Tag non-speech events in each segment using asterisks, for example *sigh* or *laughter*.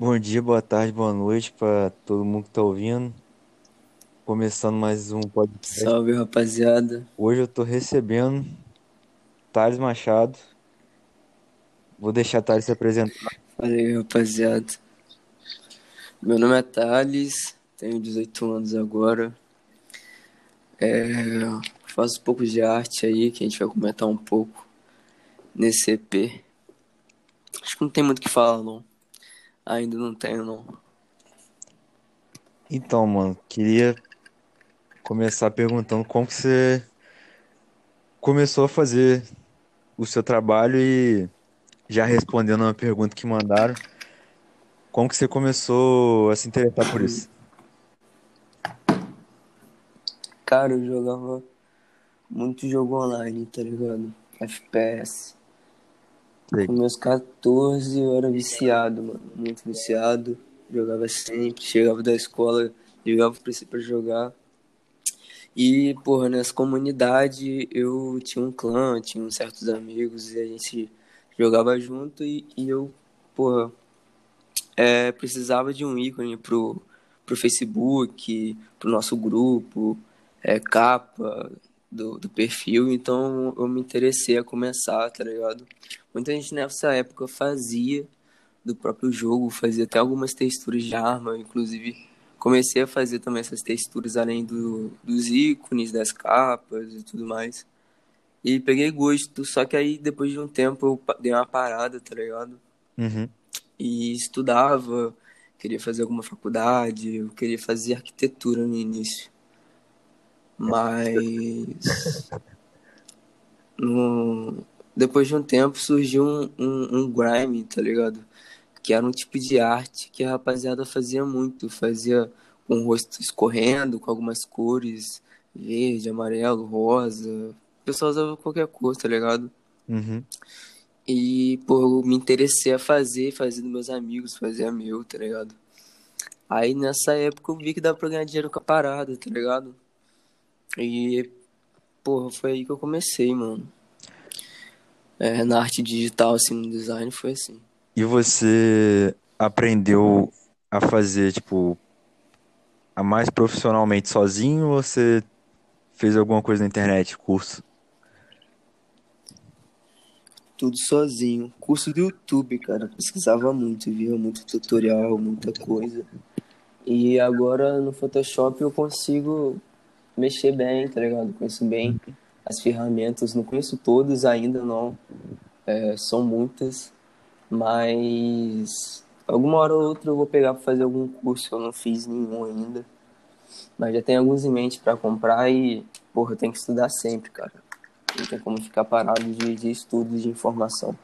Bom dia, boa tarde, boa noite para todo mundo que tá ouvindo. Começando mais um podcast. Salve, rapaziada. Hoje eu tô recebendo Thales Machado. Vou deixar Thales se apresentar. Fala aí, rapaziada. Meu nome é Thales, tenho 18 anos agora. É, faço um pouco de arte aí, que a gente vai comentar um pouco nesse EP. Acho que não tem muito o que falar, não. Ainda não tenho, não. Então, mano, queria começar perguntando como que você começou a fazer o seu trabalho e já respondendo uma pergunta que mandaram, como que você começou a se interessar por isso? Cara, eu jogava muito jogo online, tá ligado? FPS. Com meus 14 eu era viciado, mano. Muito viciado. Jogava sempre. Chegava da escola, ligava o PC pra jogar. E, porra, nessa comunidade eu tinha um clã, tinha uns certos amigos e a gente jogava junto e, e eu, porra, é, precisava de um ícone pro, pro Facebook, pro nosso grupo, é, capa do, do perfil, então eu me interessei a começar, tá ligado? Muita gente nessa época fazia do próprio jogo, fazia até algumas texturas de arma, inclusive comecei a fazer também essas texturas além do, dos ícones, das capas e tudo mais. E peguei gosto, só que aí depois de um tempo eu dei uma parada, tá ligado? Uhum. E estudava, queria fazer alguma faculdade, eu queria fazer arquitetura no início. Mas *laughs* no... depois de um tempo surgiu um, um, um grime, tá ligado? Que era um tipo de arte que a rapaziada fazia muito, fazia com o rosto escorrendo, com algumas cores, verde, amarelo, rosa. O pessoal usava qualquer cor, tá ligado? Uhum. E, eu me interessei a fazer, fazer dos meus amigos, fazer a meu, tá ligado? Aí nessa época eu vi que dava pra ganhar dinheiro com a parada, tá ligado? E, porra, foi aí que eu comecei, mano. É, na arte digital, assim, no design, foi assim. E você aprendeu a fazer, tipo, a mais profissionalmente sozinho ou você fez alguma coisa na internet, curso? Tudo sozinho. Curso do YouTube, cara. Pesquisava muito, via muito tutorial, muita coisa. E agora no Photoshop eu consigo mexer bem, tá ligado? Conheço bem as ferramentas. Não conheço todas ainda, não. É, são muitas. Mas alguma hora ou outra eu vou pegar pra fazer algum curso. Eu não fiz nenhum ainda. Mas já tenho alguns em mente pra comprar e, porra, eu tenho que estudar sempre, cara. Não tem como ficar parado de, de estudo, de informação.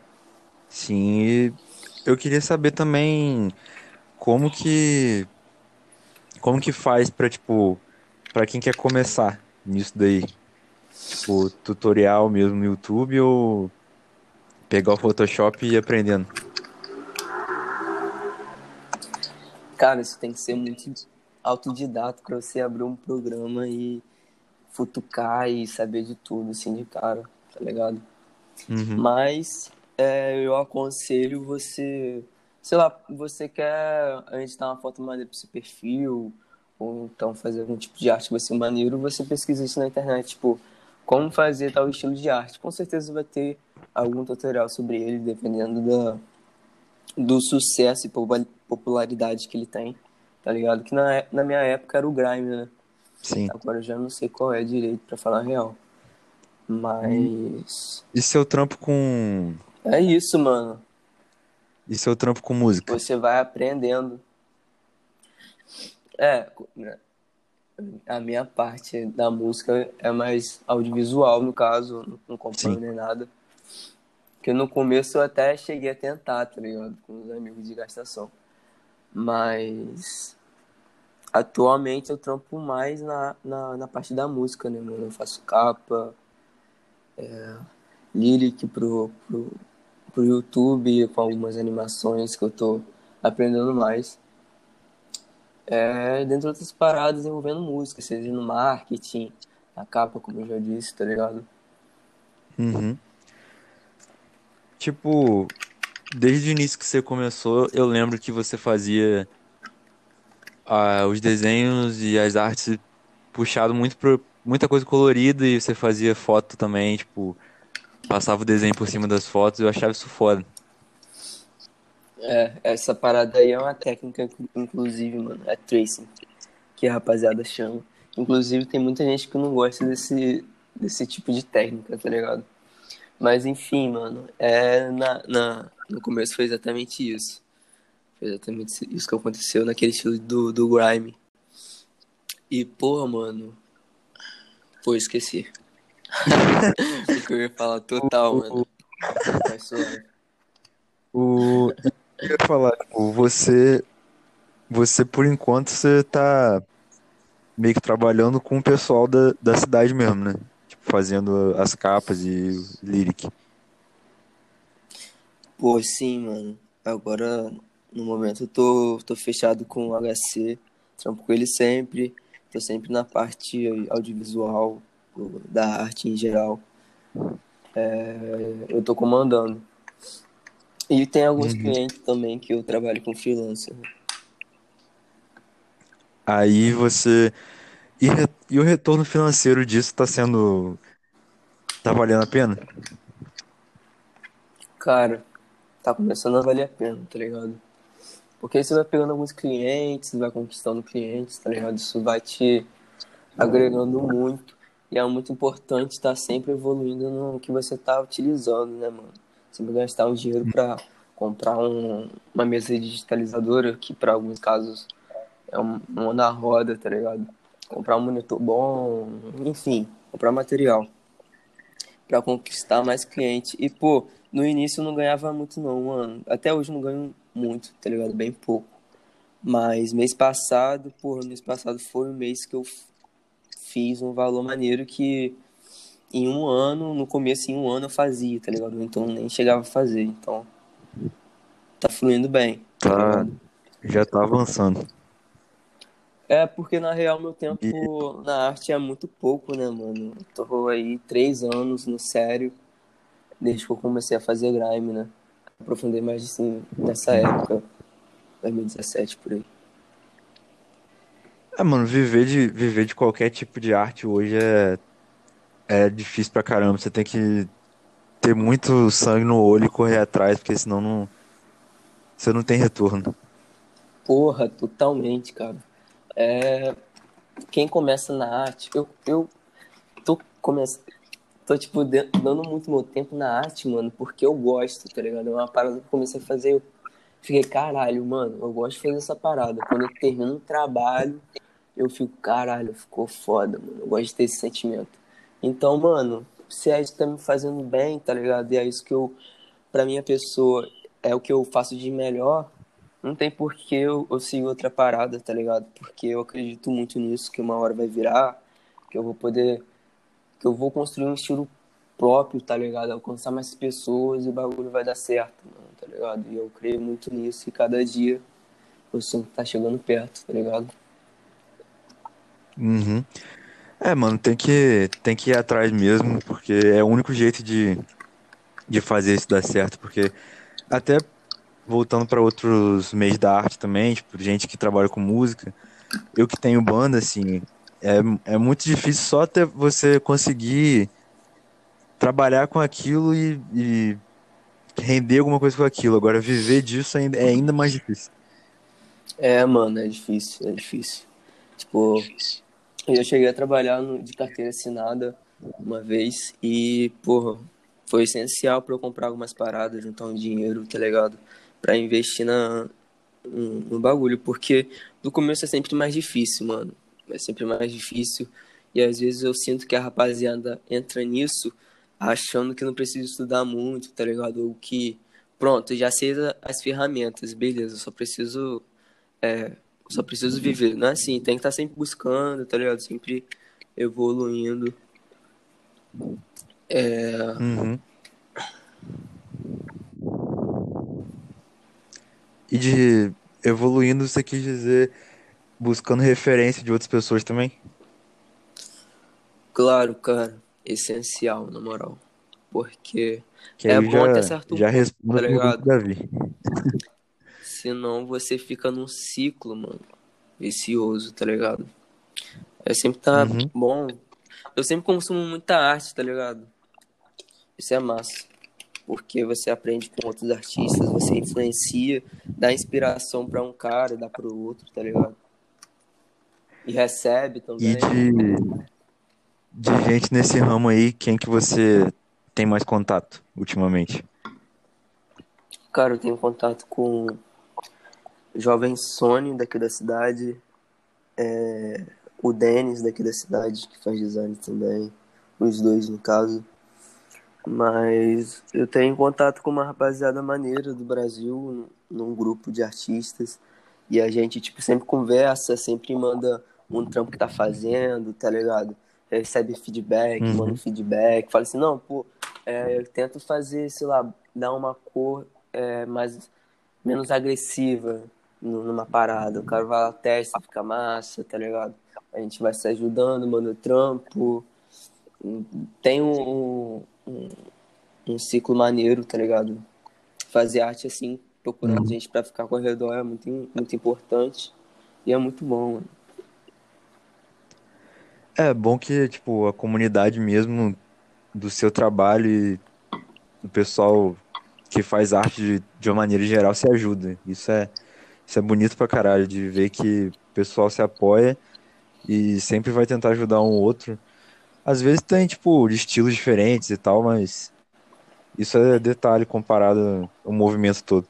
Sim, eu queria saber também como que como que faz pra, tipo, pra quem quer começar nisso daí? Tipo, tutorial mesmo no YouTube ou pegar o Photoshop e ir aprendendo? Cara, isso tem que ser muito autodidata pra você abrir um programa e futucar e saber de tudo, assim, de cara, tá ligado? Uhum. Mas é, eu aconselho você, sei lá, você quer editar uma foto maneira pro seu perfil, ou então fazer algum tipo de arte que vai ser maneiro, você pesquisa isso na internet, tipo, como fazer tal estilo de arte. Com certeza vai ter algum tutorial sobre ele, dependendo da, do sucesso e popu- popularidade que ele tem, tá ligado? Que na, na minha época era o Grime, né? Sim. Agora eu já não sei qual é direito, pra falar a real. Mas. E seu trampo com É isso, mano. e seu trampo com música? Você vai aprendendo. É, a minha parte da música é mais audiovisual, no caso, não- não Sim. nem nada. Porque no começo eu até cheguei a tentar, tá ligado? Com os amigos de gastação. Mas atualmente eu trampo mais na, na, na parte da música, né, mano? Eu faço capa, é, lyric pro, pro, pro YouTube, com algumas animações que eu tô aprendendo mais. É, de outras paradas envolvendo música, seja no marketing, na capa, como eu já disse, tá ligado? Uhum. Tipo, desde o início que você começou, eu lembro que você fazia ah, os desenhos e as artes puxado muito por muita coisa colorida e você fazia foto também, tipo, passava o desenho por cima das fotos, eu achava isso foda. É, essa parada aí é uma técnica, inclusive, mano, é tracing, que a rapaziada chama. Inclusive, tem muita gente que não gosta desse, desse tipo de técnica, tá ligado? Mas, enfim, mano, é na, na, no começo foi exatamente isso. Foi exatamente isso que aconteceu naquele estilo do, do grime. E, porra, mano. Pô, esqueci. *laughs* o que eu ia falar total, mano. Mas, o... Eu ia falar, tipo, você. Você, por enquanto, você tá meio que trabalhando com o pessoal da, da cidade mesmo, né? Tipo, fazendo as capas e lyric. Pô, sim, mano. Agora, no momento, eu tô, tô fechado com o HC. Trampo com ele sempre. Tô sempre na parte audiovisual, da arte em geral. É, eu tô comandando. E tem alguns uhum. clientes também que eu trabalho com freelancer. Aí você. E, re... e o retorno financeiro disso está sendo. Tá valendo a pena? Cara, tá começando a valer a pena, tá ligado? Porque você vai pegando alguns clientes, vai conquistando clientes, tá ligado? Isso vai te agregando muito. E é muito importante estar tá sempre evoluindo no que você tá utilizando, né, mano? Sempre gastar um dinheiro para comprar um, uma mesa digitalizadora, que para alguns casos é um, uma na roda, tá ligado? Comprar um monitor bom, enfim, comprar material para conquistar mais cliente. E, pô, no início eu não ganhava muito não, mano. Até hoje eu não ganho muito, tá ligado? Bem pouco. Mas mês passado, porra, mês passado foi o mês que eu fiz um valor maneiro que em um ano, no começo em um ano eu fazia, tá ligado? Então nem chegava a fazer. Então tá fluindo bem. Tá. tá já tá avançando. É, porque na real meu tempo e... na arte é muito pouco, né, mano? Eu tô aí três anos no sério, desde que eu comecei a fazer grime, né? Aprofundei mais assim nessa época, 2017 por aí. É, mano, viver de, viver de qualquer tipo de arte hoje é, é difícil pra caramba. Você tem que ter muito sangue no olho e correr atrás, porque senão não, você não tem retorno. Porra, totalmente, cara. É, quem começa na arte, eu, eu tô começando. Tô, tipo, dando muito meu tempo na arte, mano, porque eu gosto, tá ligado? É uma parada que eu comecei a fazer, eu fiquei, caralho, mano, eu gosto de fazer essa parada. Quando eu termino um trabalho, eu fico, caralho, ficou foda, mano. Eu gosto de ter esse sentimento. Então, mano, se a gente tá me fazendo bem, tá ligado? E é isso que eu, pra minha pessoa, é o que eu faço de melhor, não tem por que eu, eu seguir outra parada, tá ligado? Porque eu acredito muito nisso, que uma hora vai virar, que eu vou poder. que eu vou construir um estilo próprio, tá ligado? Alcançar mais pessoas e o bagulho vai dar certo, mano, tá ligado? E eu creio muito nisso e cada dia eu sinto que tá chegando perto, tá ligado? Uhum. É, mano, tem que, tem que ir atrás mesmo, porque é o único jeito de, de fazer isso dar certo, porque até voltando para outros meios da arte também, tipo, gente que trabalha com música, eu que tenho banda, assim, é, é muito difícil só até você conseguir trabalhar com aquilo e, e render alguma coisa com aquilo. Agora, viver disso ainda, é ainda mais difícil. É, mano, é difícil, é difícil. Tipo, eu cheguei a trabalhar no, de carteira assinada uma vez e, porra, foi essencial para eu comprar algumas paradas, juntar um dinheiro, tá ligado? para investir na, no bagulho, porque no começo é sempre mais difícil, mano. É sempre mais difícil. E às vezes eu sinto que a rapaziada entra nisso achando que não precisa estudar muito, tá ligado? Ou que, pronto, já sei as ferramentas, beleza, só preciso. É, só preciso viver. Não é assim, tem que estar tá sempre buscando, tá ligado? Sempre evoluindo. É. Uhum. E de evoluindo, você quis dizer buscando referência de outras pessoas também? Claro, cara. Essencial, na moral. Porque Que é bom até já, certo já ponto, respondo tá ligado? do Davi. Senão você fica num ciclo, mano, vicioso, tá ligado? É sempre tá Uhum. bom. Eu sempre consumo muita arte, tá ligado? Isso é massa. Porque você aprende com outros artistas, você influencia, dá inspiração pra um cara, dá pro outro, tá ligado? E recebe E também. de, de gente nesse ramo aí, quem que você tem mais contato ultimamente? Cara, eu tenho contato com jovem Sony daqui da cidade, é, o Denis daqui da cidade, que faz design também, os dois no caso. Mas eu tenho contato com uma rapaziada maneira do Brasil, num grupo de artistas, e a gente, tipo, sempre conversa, sempre manda um trampo que tá fazendo, tá ligado? Recebe feedback, Uhum. manda feedback, fala assim, não, pô, é, eu tento fazer, sei lá, dar uma cor é, mais, menos agressiva numa parada. O cara vai lá, testa, fica massa, tá ligado? A gente vai se ajudando, manda trampo. Tem um, um, um ciclo maneiro, tá ligado? Fazer arte assim, procurando Uhum. gente pra ficar com ao redor é muito, muito importante. E é muito bom, mano. É bom que, tipo, a comunidade mesmo do seu trabalho e o pessoal que faz arte de, de uma maneira geral se ajuda. Isso é, isso é bonito pra caralho, de ver que o pessoal se apoia e sempre vai tentar ajudar um outro. Às vezes tem, tipo, de estilos diferentes e tal, mas isso é detalhe comparado ao movimento todo.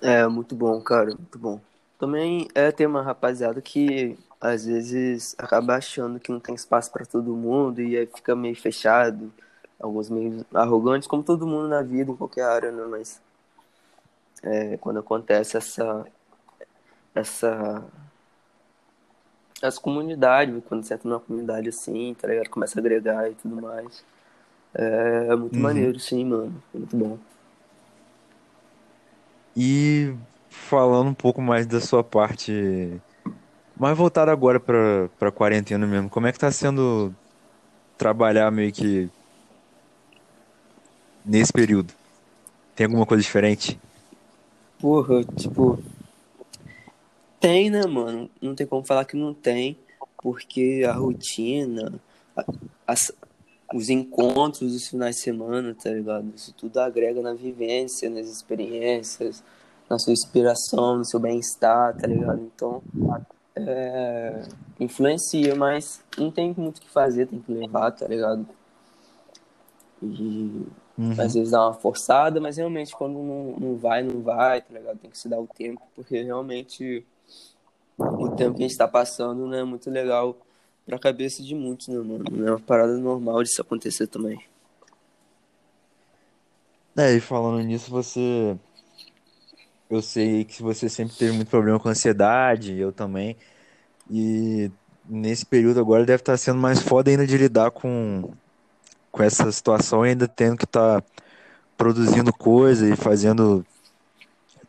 É, muito bom, cara, muito bom. Também é ter uma rapaziada que às vezes acaba achando que não tem espaço pra todo mundo e aí fica meio fechado, alguns meio arrogantes, como todo mundo na vida, em qualquer área, né? Mas é, quando acontece essa essa essa comunidade, quando você entra numa comunidade assim, tá ligado? Começa a agregar e tudo mais. É, é muito Uhum. maneiro, sim, mano. É muito bom. E falando um pouco mais da sua parte, mais voltado agora pra, pra quarentena mesmo, como é que tá sendo trabalhar meio que nesse período? Tem alguma coisa diferente? Porra, tipo, tem, né, mano? Não tem como falar que não tem, porque a rotina, as- os encontros dos finais de semana, tá ligado? Isso tudo agrega na vivência, nas experiências, na sua inspiração, no seu bem-estar, tá ligado? Então, é, influencia, mas não tem muito o que fazer, tem que levar, tá ligado? E Uhum. às vezes dá uma forçada, mas realmente quando não, não vai, não vai, tá ligado? Tem que se dar o tempo, porque realmente o tempo que a gente tá passando não é muito legal pra cabeça de muitos, né, mano? Não é uma parada normal disso acontecer também. É, e falando nisso, você. Eu sei que você sempre teve muito problema com ansiedade, eu também. E nesse período agora deve estar sendo mais foda ainda de lidar com, com essa situação, e ainda tendo que estar produzindo coisa e fazendo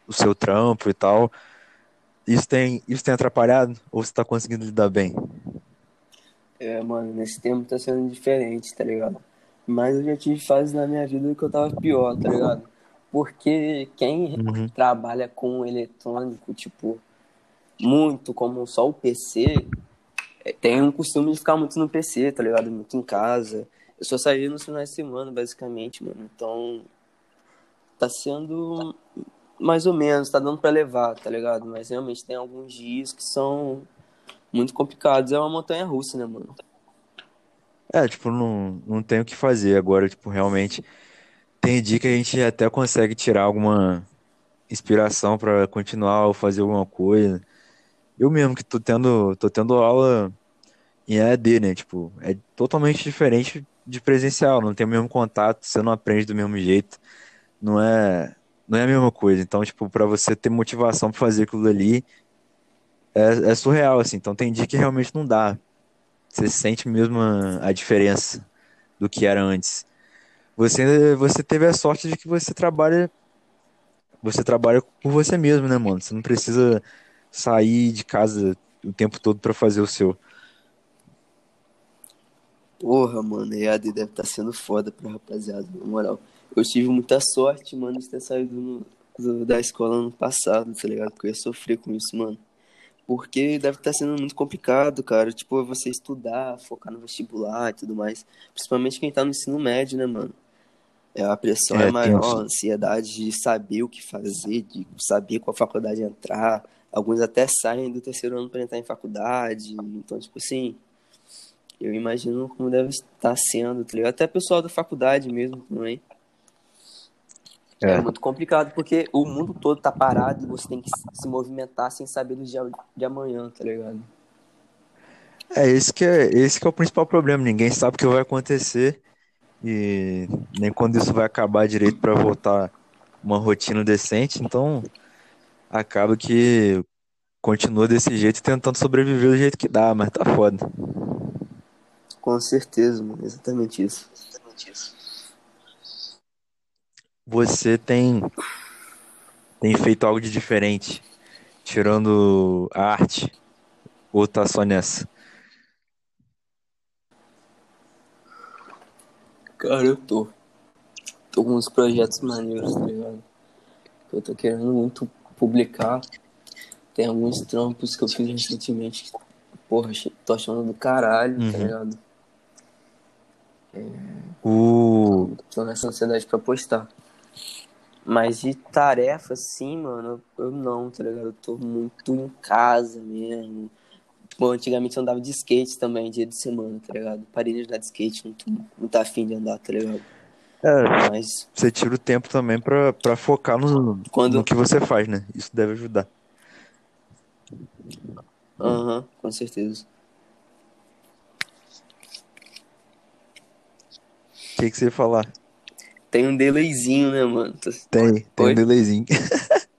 o seu trampo e tal. Isso tem, isso tem atrapalhado? Ou você está conseguindo lidar bem? É, mano, nesse tempo tá sendo diferente, tá ligado? Mas eu já tive fases na minha vida que eu tava pior, tá ligado? Porque quem Uhum. trabalha com eletrônico, tipo, muito como só o PC, é, tem um costume de ficar muito no PC, tá ligado? Muito em casa. Eu só saía nos finais de semana, basicamente, mano. Então, tá sendo mais ou menos, tá dando pra levar, tá ligado? Mas realmente tem alguns dias que são muito complicados. É uma montanha russa, né, mano? É, tipo, não, não tem o que fazer agora, tipo, realmente. Tem dia que a gente até consegue tirar alguma inspiração pra continuar ou fazer alguma coisa. Eu mesmo que tô tendo, tô tendo aula em EAD, né? Tipo, é totalmente diferente de presencial, não tem o mesmo contato, você não aprende do mesmo jeito, não é, não é a mesma coisa. Então, tipo, pra você ter motivação pra fazer aquilo ali, é, é surreal, assim. Então tem dia que realmente não dá. Você sente mesmo a, a diferença do que era antes. Você, você teve a sorte de que você trabalha, você trabalha por você mesmo, né, mano? Você não precisa sair de casa o tempo todo pra fazer o seu. Porra, mano, EAD deve estar tá sendo foda pra rapaziada, na moral. Eu tive muita sorte, mano, de ter saído no, do, da escola ano passado, tá ligado? Porque eu ia sofrer com isso, mano. Porque deve estar tá sendo muito complicado, cara. Tipo, você estudar, focar no vestibular e tudo mais. Principalmente quem tá no ensino médio, né, mano? É, a pressão é, é maior, a ansiedade de saber o que fazer, de saber qual faculdade entrar. Alguns até saem do terceiro ano para entrar em faculdade. Então, tipo assim, eu imagino como deve estar sendo, tá ligado? Até pessoal da faculdade mesmo também. É. é. muito complicado porque o mundo todo tá parado e você tem que se movimentar sem saber do dia de amanhã, tá ligado? É, esse que é, esse que é o principal problema. Ninguém sabe o que vai acontecer e nem quando isso vai acabar direito para voltar uma rotina decente. Então, acaba que continua desse jeito tentando sobreviver do jeito que dá, mas tá foda. Com certeza, mano. Exatamente isso. Exatamente isso. Você tem tem feito algo de diferente, tirando a arte, ou tá só nessa? Cara, eu tô. Tô com uns projetos maneiros, tá ligado? Eu tô querendo muito publicar. Tem alguns trampos que eu fiz recentemente. Porra, tô achando do caralho, tá uhum. tá ligado? É... Uh. Tô nessa ansiedade pra postar. Mas de tarefa, assim, mano, eu não, tá ligado? Eu tô muito em casa mesmo. Bom, antigamente eu andava de skate também, dia de semana, tá ligado? Parei de andar de skate, não, tô, tá afim de andar, tá ligado? É, Mas... você tira o tempo também pra, pra focar no, Quando... no que você faz, né? Isso deve ajudar. Aham, uhum, com certeza. Que, que você ia falar? Tem um delayzinho, né, mano? Tem, tem um delayzinho. *laughs*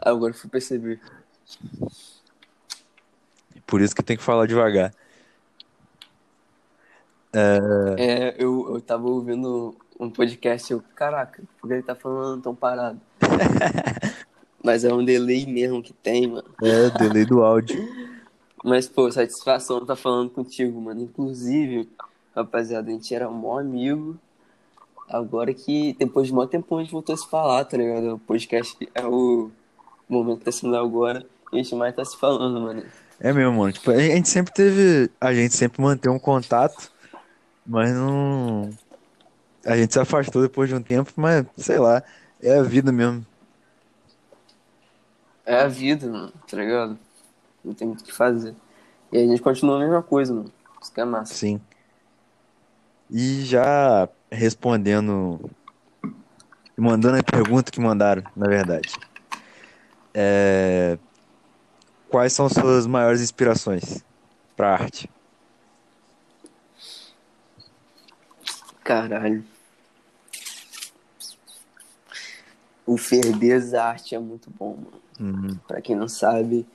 Agora fui perceber. Por isso que tem que falar devagar. É, é eu, eu tava ouvindo um podcast, eu, caraca, por que ele tá falando tão parado? *laughs* Mas é um delay mesmo que tem, mano. É, delay do áudio. *laughs* Mas, pô, satisfação tá falando contigo, mano. Inclusive, rapaziada, a gente era mó amigo. Agora que depois de mó tempo a gente voltou a se falar, tá ligado? O podcast é o momento que tá sendo agora e a gente mais tá se falando, mano. É mesmo, mano. Tipo, a gente sempre teve. A gente sempre manteve um contato, mas não. A gente se afastou depois de um tempo, mas sei lá. É a vida mesmo. É a vida, mano, tá ligado? Não tem muito o que fazer. E a gente continua a mesma coisa, mano. Isso que é massa. Sim. E já respondendo, mandando a pergunta que mandaram, na verdade. É, quais são suas maiores inspirações para arte? Caralho. O Ferdez Arte é muito bom, mano. Uhum. Pra quem não sabe,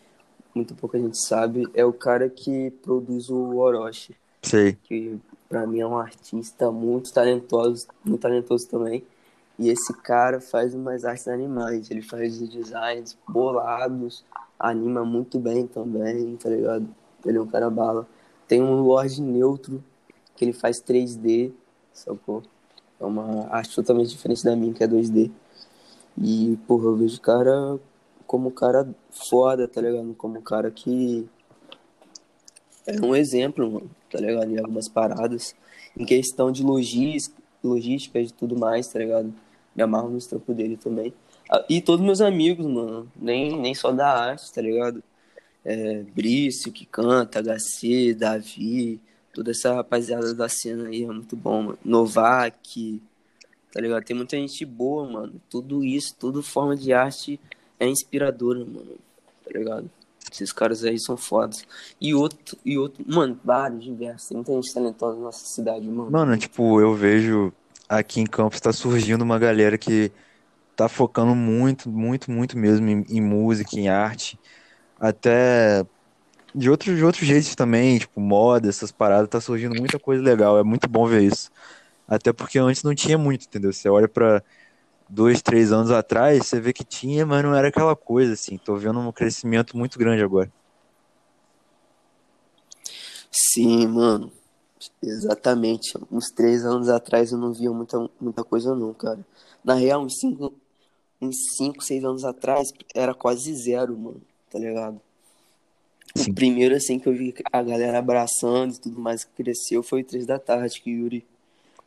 muito pouca gente sabe, é o cara que produz o Orochi. Sei. Que para mim é um artista muito talentoso, muito talentoso também. E esse cara faz umas artes animais, ele faz designs bolados, anima muito bem também, tá ligado? Ele é um cara bala. Tem um Lorde Neutro, que ele faz 3D, sacou? É uma arte totalmente diferente da minha, que é 2D. E, porra, eu vejo o cara como um cara foda, tá ligado? Como um cara que é um exemplo, mano, tá ligado? Em algumas paradas. Em questão de logística, logística de tudo mais, tá ligado? Me amarro nos trampos dele também. Ah, e todos meus amigos, mano. Nem, nem só da arte, tá ligado? É, Brício, que canta, HC, Davi, toda essa rapaziada da cena aí é muito bom, mano. Novak, tá ligado? Tem muita gente boa, mano. Tudo isso, tudo forma de arte é inspiradora, mano. Tá ligado? Esses caras aí são fodas. E outro, e outro, mano, vários diversos. Tem muita gente talentosa na nossa cidade, mano. Mano, tipo, eu vejo aqui em Campos tá surgindo uma galera que tá focando muito, muito, muito mesmo em, em música, em arte. Até de outros, de outros jeitos também, tipo, moda, essas paradas, tá surgindo muita coisa legal. É muito bom ver isso. Até porque antes não tinha muito, entendeu? Você olha pra dois, três anos atrás, você vê que tinha, mas não era aquela coisa, assim. Tô vendo um crescimento muito grande agora. Sim, mano. Exatamente. Uns três anos atrás eu não via muita, muita coisa não, cara. Na real, uns cinco, uns cinco, seis anos atrás era quase zero, mano. Tá ligado? Sim. O primeiro, assim, que eu vi a galera abraçando e tudo mais que cresceu foi o três da tarde, que Yuri,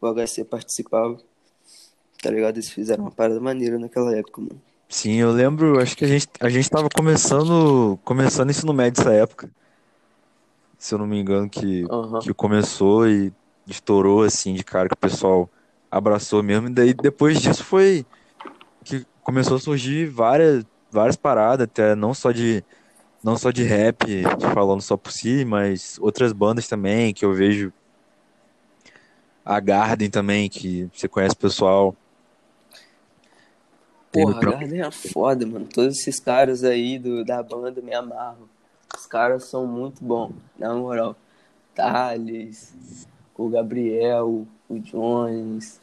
o HC participava. Tá ligado? Eles fizeram uma parada maneira naquela época, mano. Sim, eu lembro, acho que a gente, a gente tava começando, começando ensino médio nessa época. Se eu não me engano, que, Aham. que começou e estourou assim de cara que o pessoal abraçou mesmo. E daí depois disso foi que começou a surgir várias, várias paradas, até não só de, não só de rap, falando só por si, mas outras bandas também, que eu vejo a Garden também, que você conhece o pessoal. Porra. Garden é foda, mano. Todos esses caras aí do, da banda me amarram. Os caras são muito bons, na moral. Thales, o Gabriel, o Jones,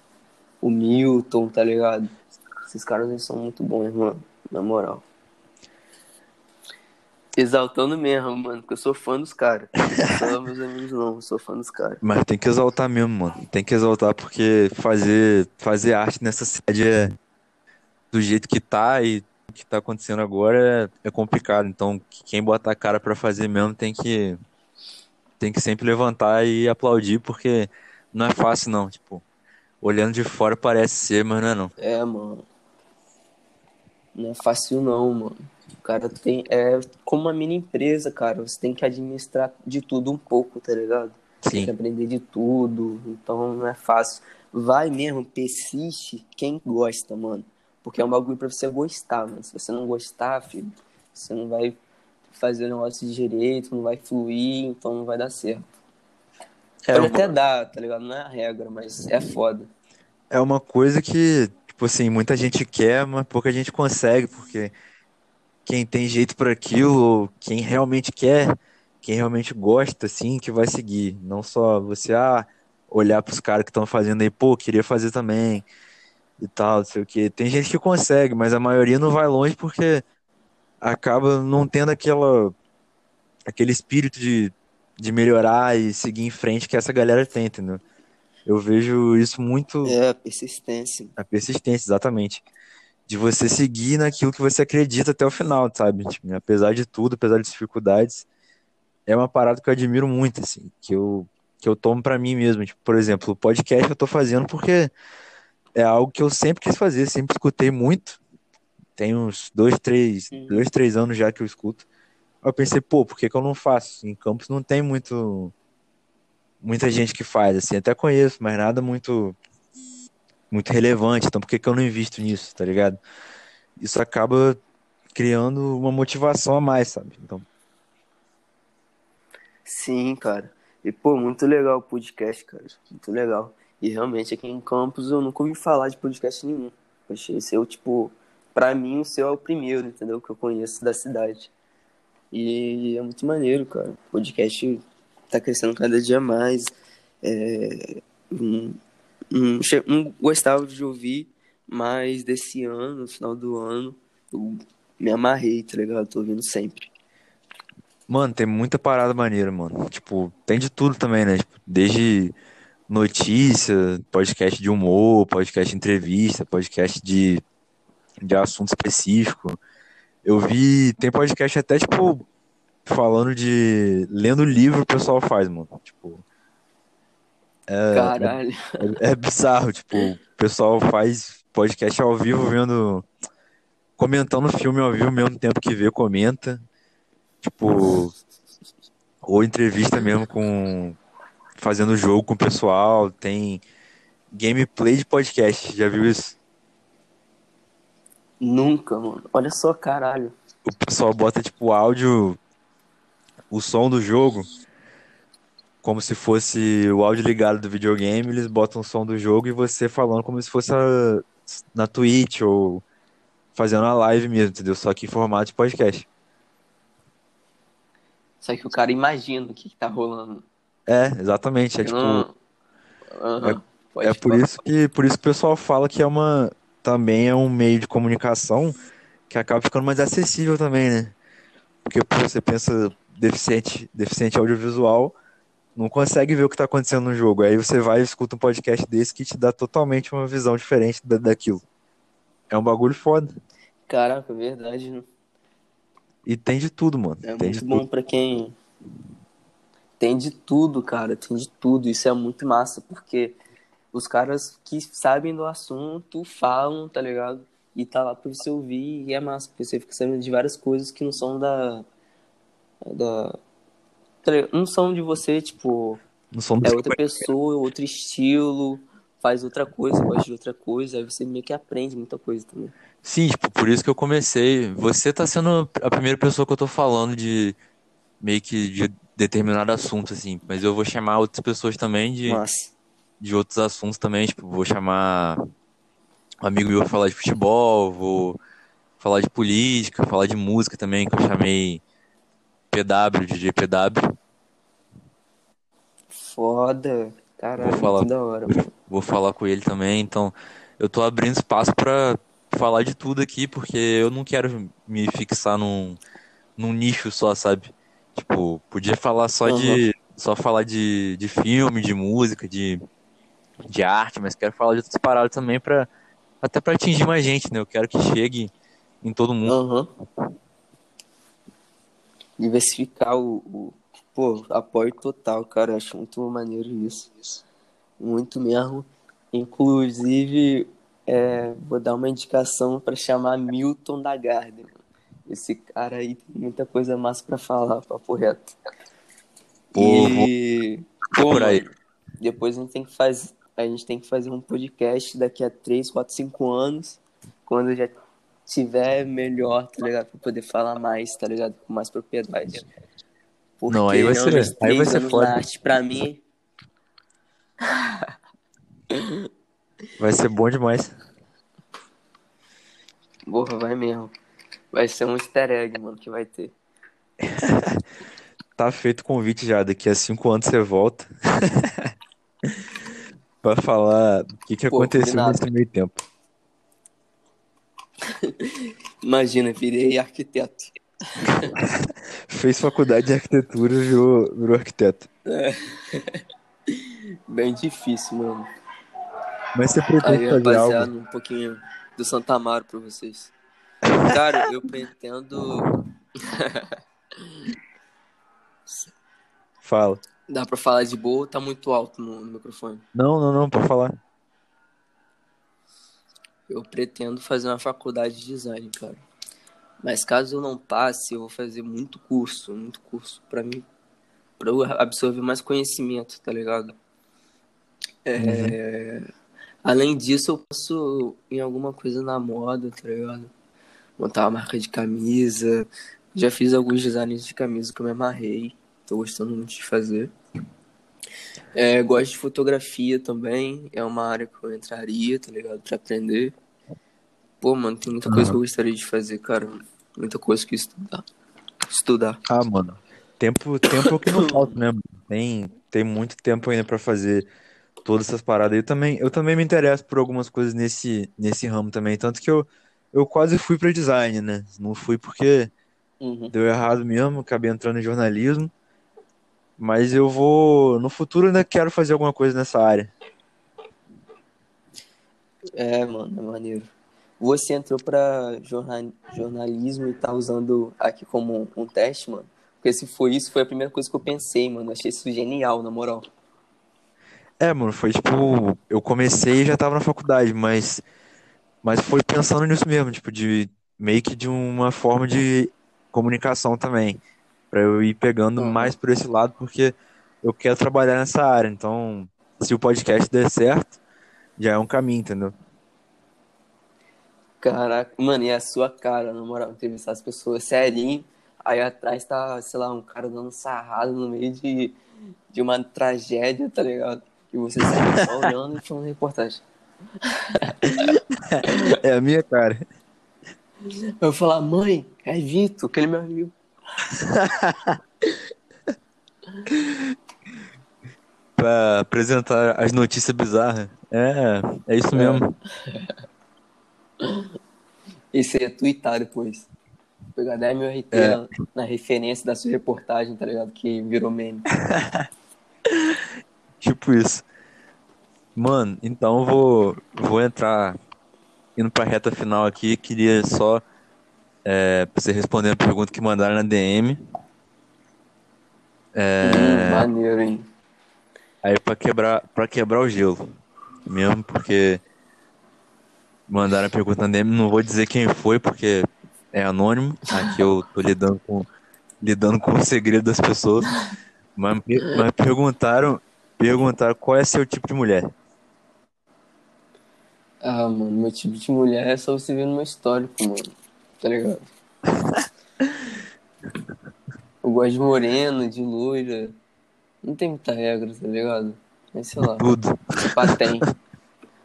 o Milton, tá ligado? Esses caras eles são muito bons, mano. Na moral. Exaltando mesmo, mano, porque eu sou fã dos caras. Não sou *laughs* meus amigos, não. Eu sou fã dos caras. Mas tem que exaltar mesmo, mano. Tem que exaltar porque fazer, fazer arte nessa cidade é do jeito que tá e o que tá acontecendo agora é, é complicado. Então, quem botar a cara pra fazer mesmo tem que tem que sempre levantar e aplaudir porque não é fácil não, tipo, olhando de fora parece ser, mas não é não. É, mano. Não é fácil não, mano. O cara tem. É como uma mini empresa, cara. Você tem que administrar de tudo um pouco, tá ligado? Tem que Sim, aprender de tudo. Então não é fácil. Vai mesmo, persiste quem gosta, mano. Porque é um bagulho pra você gostar, mano. Se você não gostar, filho, você não vai fazer o negócio de direito, não vai fluir, então não vai dar certo. é Pode uma, até dar, tá ligado? Não é a regra, mas é foda. é uma coisa que, tipo assim, muita gente quer, mas pouca gente consegue, porque quem tem jeito para aquilo, quem realmente quer, quem realmente gosta, assim, que vai seguir. Não só você, ah, olhar pros caras que estão fazendo aí, pô, queria fazer também e tal, não sei o quê. Tem gente que consegue, mas a maioria não vai longe porque acaba não tendo aquela, aquele espírito de, de melhorar e seguir em frente que essa galera tem, entendeu? Eu vejo isso muito É, persistência. na persistência, exatamente. De você seguir naquilo que você acredita até o final, sabe? Tipo, apesar de tudo, apesar das dificuldades, é uma parada que eu admiro muito, assim, que eu, que eu tomo pra mim mesmo. Tipo, por exemplo, o podcast eu tô fazendo porque é algo que eu sempre quis fazer, sempre escutei muito. Tem uns dois, três, dois, três anos já que eu escuto. Aí eu pensei, pô, por que que eu não faço? Em Campos não tem muito, muita gente que faz, assim, até conheço, mas nada muito, muito relevante. Então por que que eu não invisto nisso, tá ligado? Isso acaba criando uma motivação a mais, sabe? Então, Sim, cara. E, pô, muito legal o podcast, cara. Muito legal. E realmente aqui em Campos eu nunca ouvi falar de podcast nenhum. Achei esse eu, tipo, pra mim o seu é o primeiro, entendeu? Que eu conheço da cidade. E é muito maneiro, cara. O podcast tá crescendo cada dia mais. É, não, che- não gostava de ouvir, mas desse ano, no final do ano, eu me amarrei, tá ligado? Tô ouvindo sempre. mano, tem muita parada maneira, mano. Tipo, tem de tudo também, né? Tipo, desde notícia, podcast de humor, podcast de entrevista, podcast de, de assunto específico. Eu vi, tem podcast até, tipo, falando de lendo livro o pessoal faz, mano. Tipo, Caralho. é, é bizarro, tipo, o pessoal faz podcast ao vivo vendo, comentando filme ao vivo ao mesmo tempo que vê, comenta. Tipo, ou entrevista mesmo com fazendo jogo com o pessoal, tem gameplay de podcast, já viu isso? Nunca, mano. Olha só, caralho. O pessoal bota tipo o áudio, o som do jogo, como se fosse o áudio ligado do videogame, eles botam o som do jogo e você falando como se fosse a- na Twitch ou fazendo a live mesmo, entendeu? Só que em formato de podcast. Só que o cara imagina o que, que tá rolando. É, exatamente, é tipo Não. Aham. Pode É por isso que, por isso que o pessoal fala que é uma, também é um meio de comunicação que acaba ficando mais acessível também, né? Porque pô, você pensa deficiente, deficiente audiovisual, não consegue ver o que tá acontecendo no jogo. Aí você vai e escuta um podcast desse que te dá totalmente uma visão diferente da, daquilo. É um bagulho foda. Caraca, verdade, né? E tem de tudo, mano. É tem muito bom pra quem. Tem de tudo, cara. Tem de tudo. Isso é muito massa, porque os caras que sabem do assunto falam, tá ligado? E tá lá pra você ouvir e é massa, porque você fica sabendo de várias coisas que não são da. da tá não são de você, tipo. Não somos É outra pessoa, outro estilo, faz outra coisa, gosta de outra coisa, aí você meio que aprende muita coisa também. Sim, tipo, por isso que eu comecei. Você tá sendo a primeira pessoa que eu tô falando de meio que de determinado assunto, assim. Mas eu vou chamar outras pessoas também de, de outros assuntos também. Tipo, vou chamar um amigo meu pra falar de futebol, vou falar de política, falar de música também, que eu chamei PW, DJ PW. Foda. Caralho, Vou falar. da hora, mano. Vou falar com ele também. Então, eu tô abrindo espaço pra falar de tudo aqui, porque eu não quero me fixar num, num nicho só, sabe? Tipo, podia falar só de só falar de, de filme, de música, de, de arte, mas quero falar de outras paradas também para até para atingir mais gente, né? Eu quero que chegue em todo mundo. Aham. Diversificar o, o. Pô, apoio total, cara. Acho muito maneiro isso. Muito mesmo. Inclusive, é, vou dar uma indicação para chamar Milton da Garden. Esse cara aí tem muita coisa massa para falar, papo reto. Pô, e. Pô, por aí. depois a gente tem que fazer. A gente tem que fazer um podcast daqui a 3, 4, 5 anos. Quando já tiver melhor, tá ligado? Pra poder falar mais, tá ligado? Com mais propriedade. Porque Não, aí vai ser- aí vai ser foda. arte, pra mim, Vai ser bom demais. *laughs* porra, vai mesmo. Vai ser um easter egg, mano, que vai ter. *laughs* Tá feito o convite já. Daqui a cinco anos você volta. *laughs* pra falar o que, que Pô, aconteceu nesse meio tempo. *laughs* Imagina, virei arquiteto. Fez faculdade de arquitetura e virou, virou arquiteto. Bem difícil, mano. Mas você pretende Aí, fazer algo? um pouquinho do Santa Amaro pra vocês. Cara, eu pretendo. *laughs* Fala. Dá pra falar de boa ou tá muito alto no, no microfone? Não, não, não, pode falar. Eu pretendo fazer uma faculdade de design, cara. Mas caso eu não passe, eu vou fazer muito curso, muito curso pra mim, pra eu absorver mais conhecimento, tá ligado? É, Além disso, eu posso ir em alguma coisa na moda, tá ligado? Montar uma marca de camisa. Já fiz alguns designs de camisa que eu me amarrei. Tô gostando muito de fazer. É, gosto de fotografia também. É uma área que eu entraria, tá ligado? Pra aprender. Pô, mano, tem muita coisa que eu gostaria de fazer, cara. Muita coisa que estudar. Estudar. Ah, mano. Tempo, tempo é que não falta, né? Tem, tem muito tempo ainda pra fazer todas essas paradas. Eu também, eu também me interesso por algumas coisas nesse, nesse ramo também. Tanto que eu, eu quase fui pra design, né? Não fui porque Uhum. deu errado mesmo, acabei entrando em jornalismo. Mas eu vou. No futuro ainda quero fazer alguma coisa nessa área. É, mano, é maneiro. Você entrou pra jorna- jornalismo e tá usando aqui como um, um teste, mano? Porque se foi isso, foi a primeira coisa que eu pensei, mano. Achei isso genial, na moral. É, mano, foi tipo, eu comecei e já tava na faculdade, mas mas foi pensando nisso mesmo, tipo, de meio que de uma forma de comunicação também, Pra eu ir pegando Uhum. mais por esse lado, porque eu quero trabalhar nessa área. Então, se o podcast der certo, já é um caminho, entendeu? Caraca, mano, e é a sua cara, na moral, entrevistar as pessoas serinho, aí atrás tá, sei lá, um cara dando sarrado no meio de, de uma tragédia, tá ligado? E você sai só olhando e falando reportagem. *laughs* É a minha cara. Eu vou falar, mãe, é Vitor, aquele meu amigo. *laughs* Pra apresentar as notícias bizarras. É, é isso mesmo. E você ia twittar depois. Pegar 10 mil RT É. na, na referência da sua reportagem, tá ligado? Que virou meme. *laughs* Tipo isso. Mano, então eu vou, vou entrar indo pra reta final aqui. Queria só é, você responder a pergunta que mandaram na DM. É, Hum, maneiro, hein? aí pra quebrar, pra quebrar o gelo. Mesmo porque mandaram a pergunta na DM. Não vou dizer quem foi, porque é anônimo. Aqui eu tô lidando com, lidando com o segredo das pessoas. Mas, mas perguntaram, perguntaram qual é seu tipo de mulher. Ah, mano, meu tipo de mulher é só você ver no meu histórico, mano. Tá ligado? *laughs* Eu gosto de moreno, de loira. Não tem muita regra, tá ligado? Mas sei lá. Tudo. Se pá tem.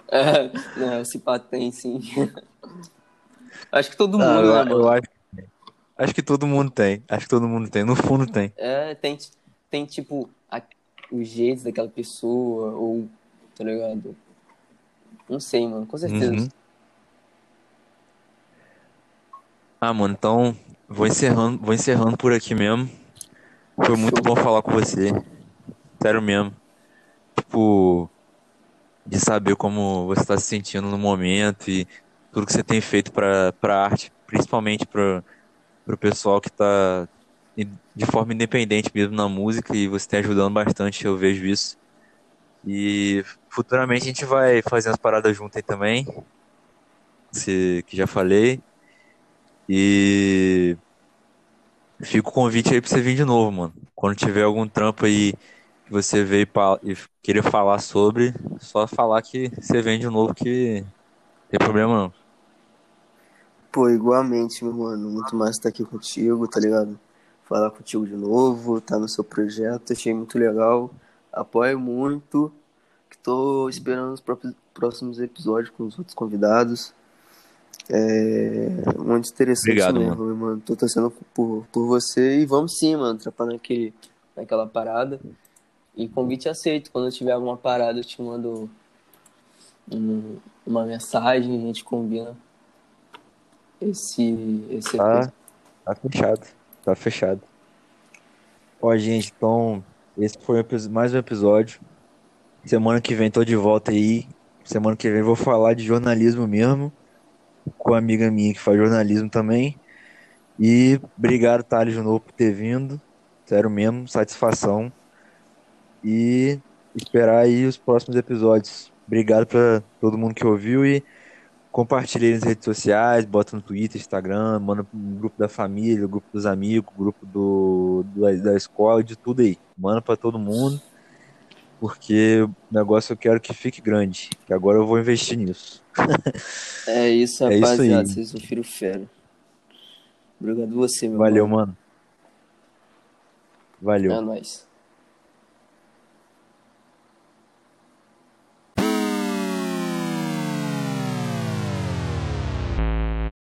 É, não, se pá tem, sim. *laughs* Acho que todo mundo, Ah, né, eu, mano? eu acho, acho que todo mundo tem. Acho que todo mundo tem. No fundo tem. É, tem, tem tipo, a, os jeitos daquela pessoa, ou, tá ligado? Não sei, mano, com certeza. Uhum. Ah, mano, então vou encerrando, vou encerrando por aqui mesmo. Foi muito bom falar com você. Sério mesmo. Tipo, de saber como você está se sentindo no momento e tudo que você tem feito para para arte, principalmente para o pessoal que está de forma independente mesmo na música e você tem ajudando bastante, eu vejo isso. E futuramente a gente vai fazer umas paradas juntas aí também, se- que já falei. E fica o convite aí pra você vir de novo, mano. Quando tiver algum trampo aí que você veio e querer falar sobre, só falar que você vem de novo que não tem problema não. Pô, igualmente, meu mano. Muito massa estar aqui contigo, tá ligado? Falar contigo de novo, tá no seu projeto, achei muito legal. Apoio muito. Que tô esperando os próximos episódios com os outros convidados. É muito interessante Obrigado, mesmo, meu mano. Tô torcendo por, por você e vamos sim, mano, trapar naquele, naquela parada. E convite aceito. Quando eu tiver alguma parada, eu te mando um- uma mensagem, a gente combina esse, esse Tá, tá fechado. Tá fechado. Ó, gente, então, esse foi mais um episódio. Semana que vem tô de volta aí. Semana que vem vou falar de jornalismo mesmo, com uma amiga minha que faz jornalismo também. E obrigado, Thales, de novo por ter vindo. Sério mesmo, satisfação. E esperar aí os próximos episódios. Obrigado pra todo mundo que ouviu e compartilhe aí nas redes sociais, bota no Twitter, Instagram, manda no grupo da família, grupo dos amigos, grupo do, do- da escola, de tudo aí. Manda pra todo mundo, porque o negócio eu quero que fique grande, que agora eu vou investir nisso. *laughs* É isso, É isso rapaziada. aí. Vocês ouviram fera. Obrigado você, meu Valeu, mano. mano. Valeu. É nóis.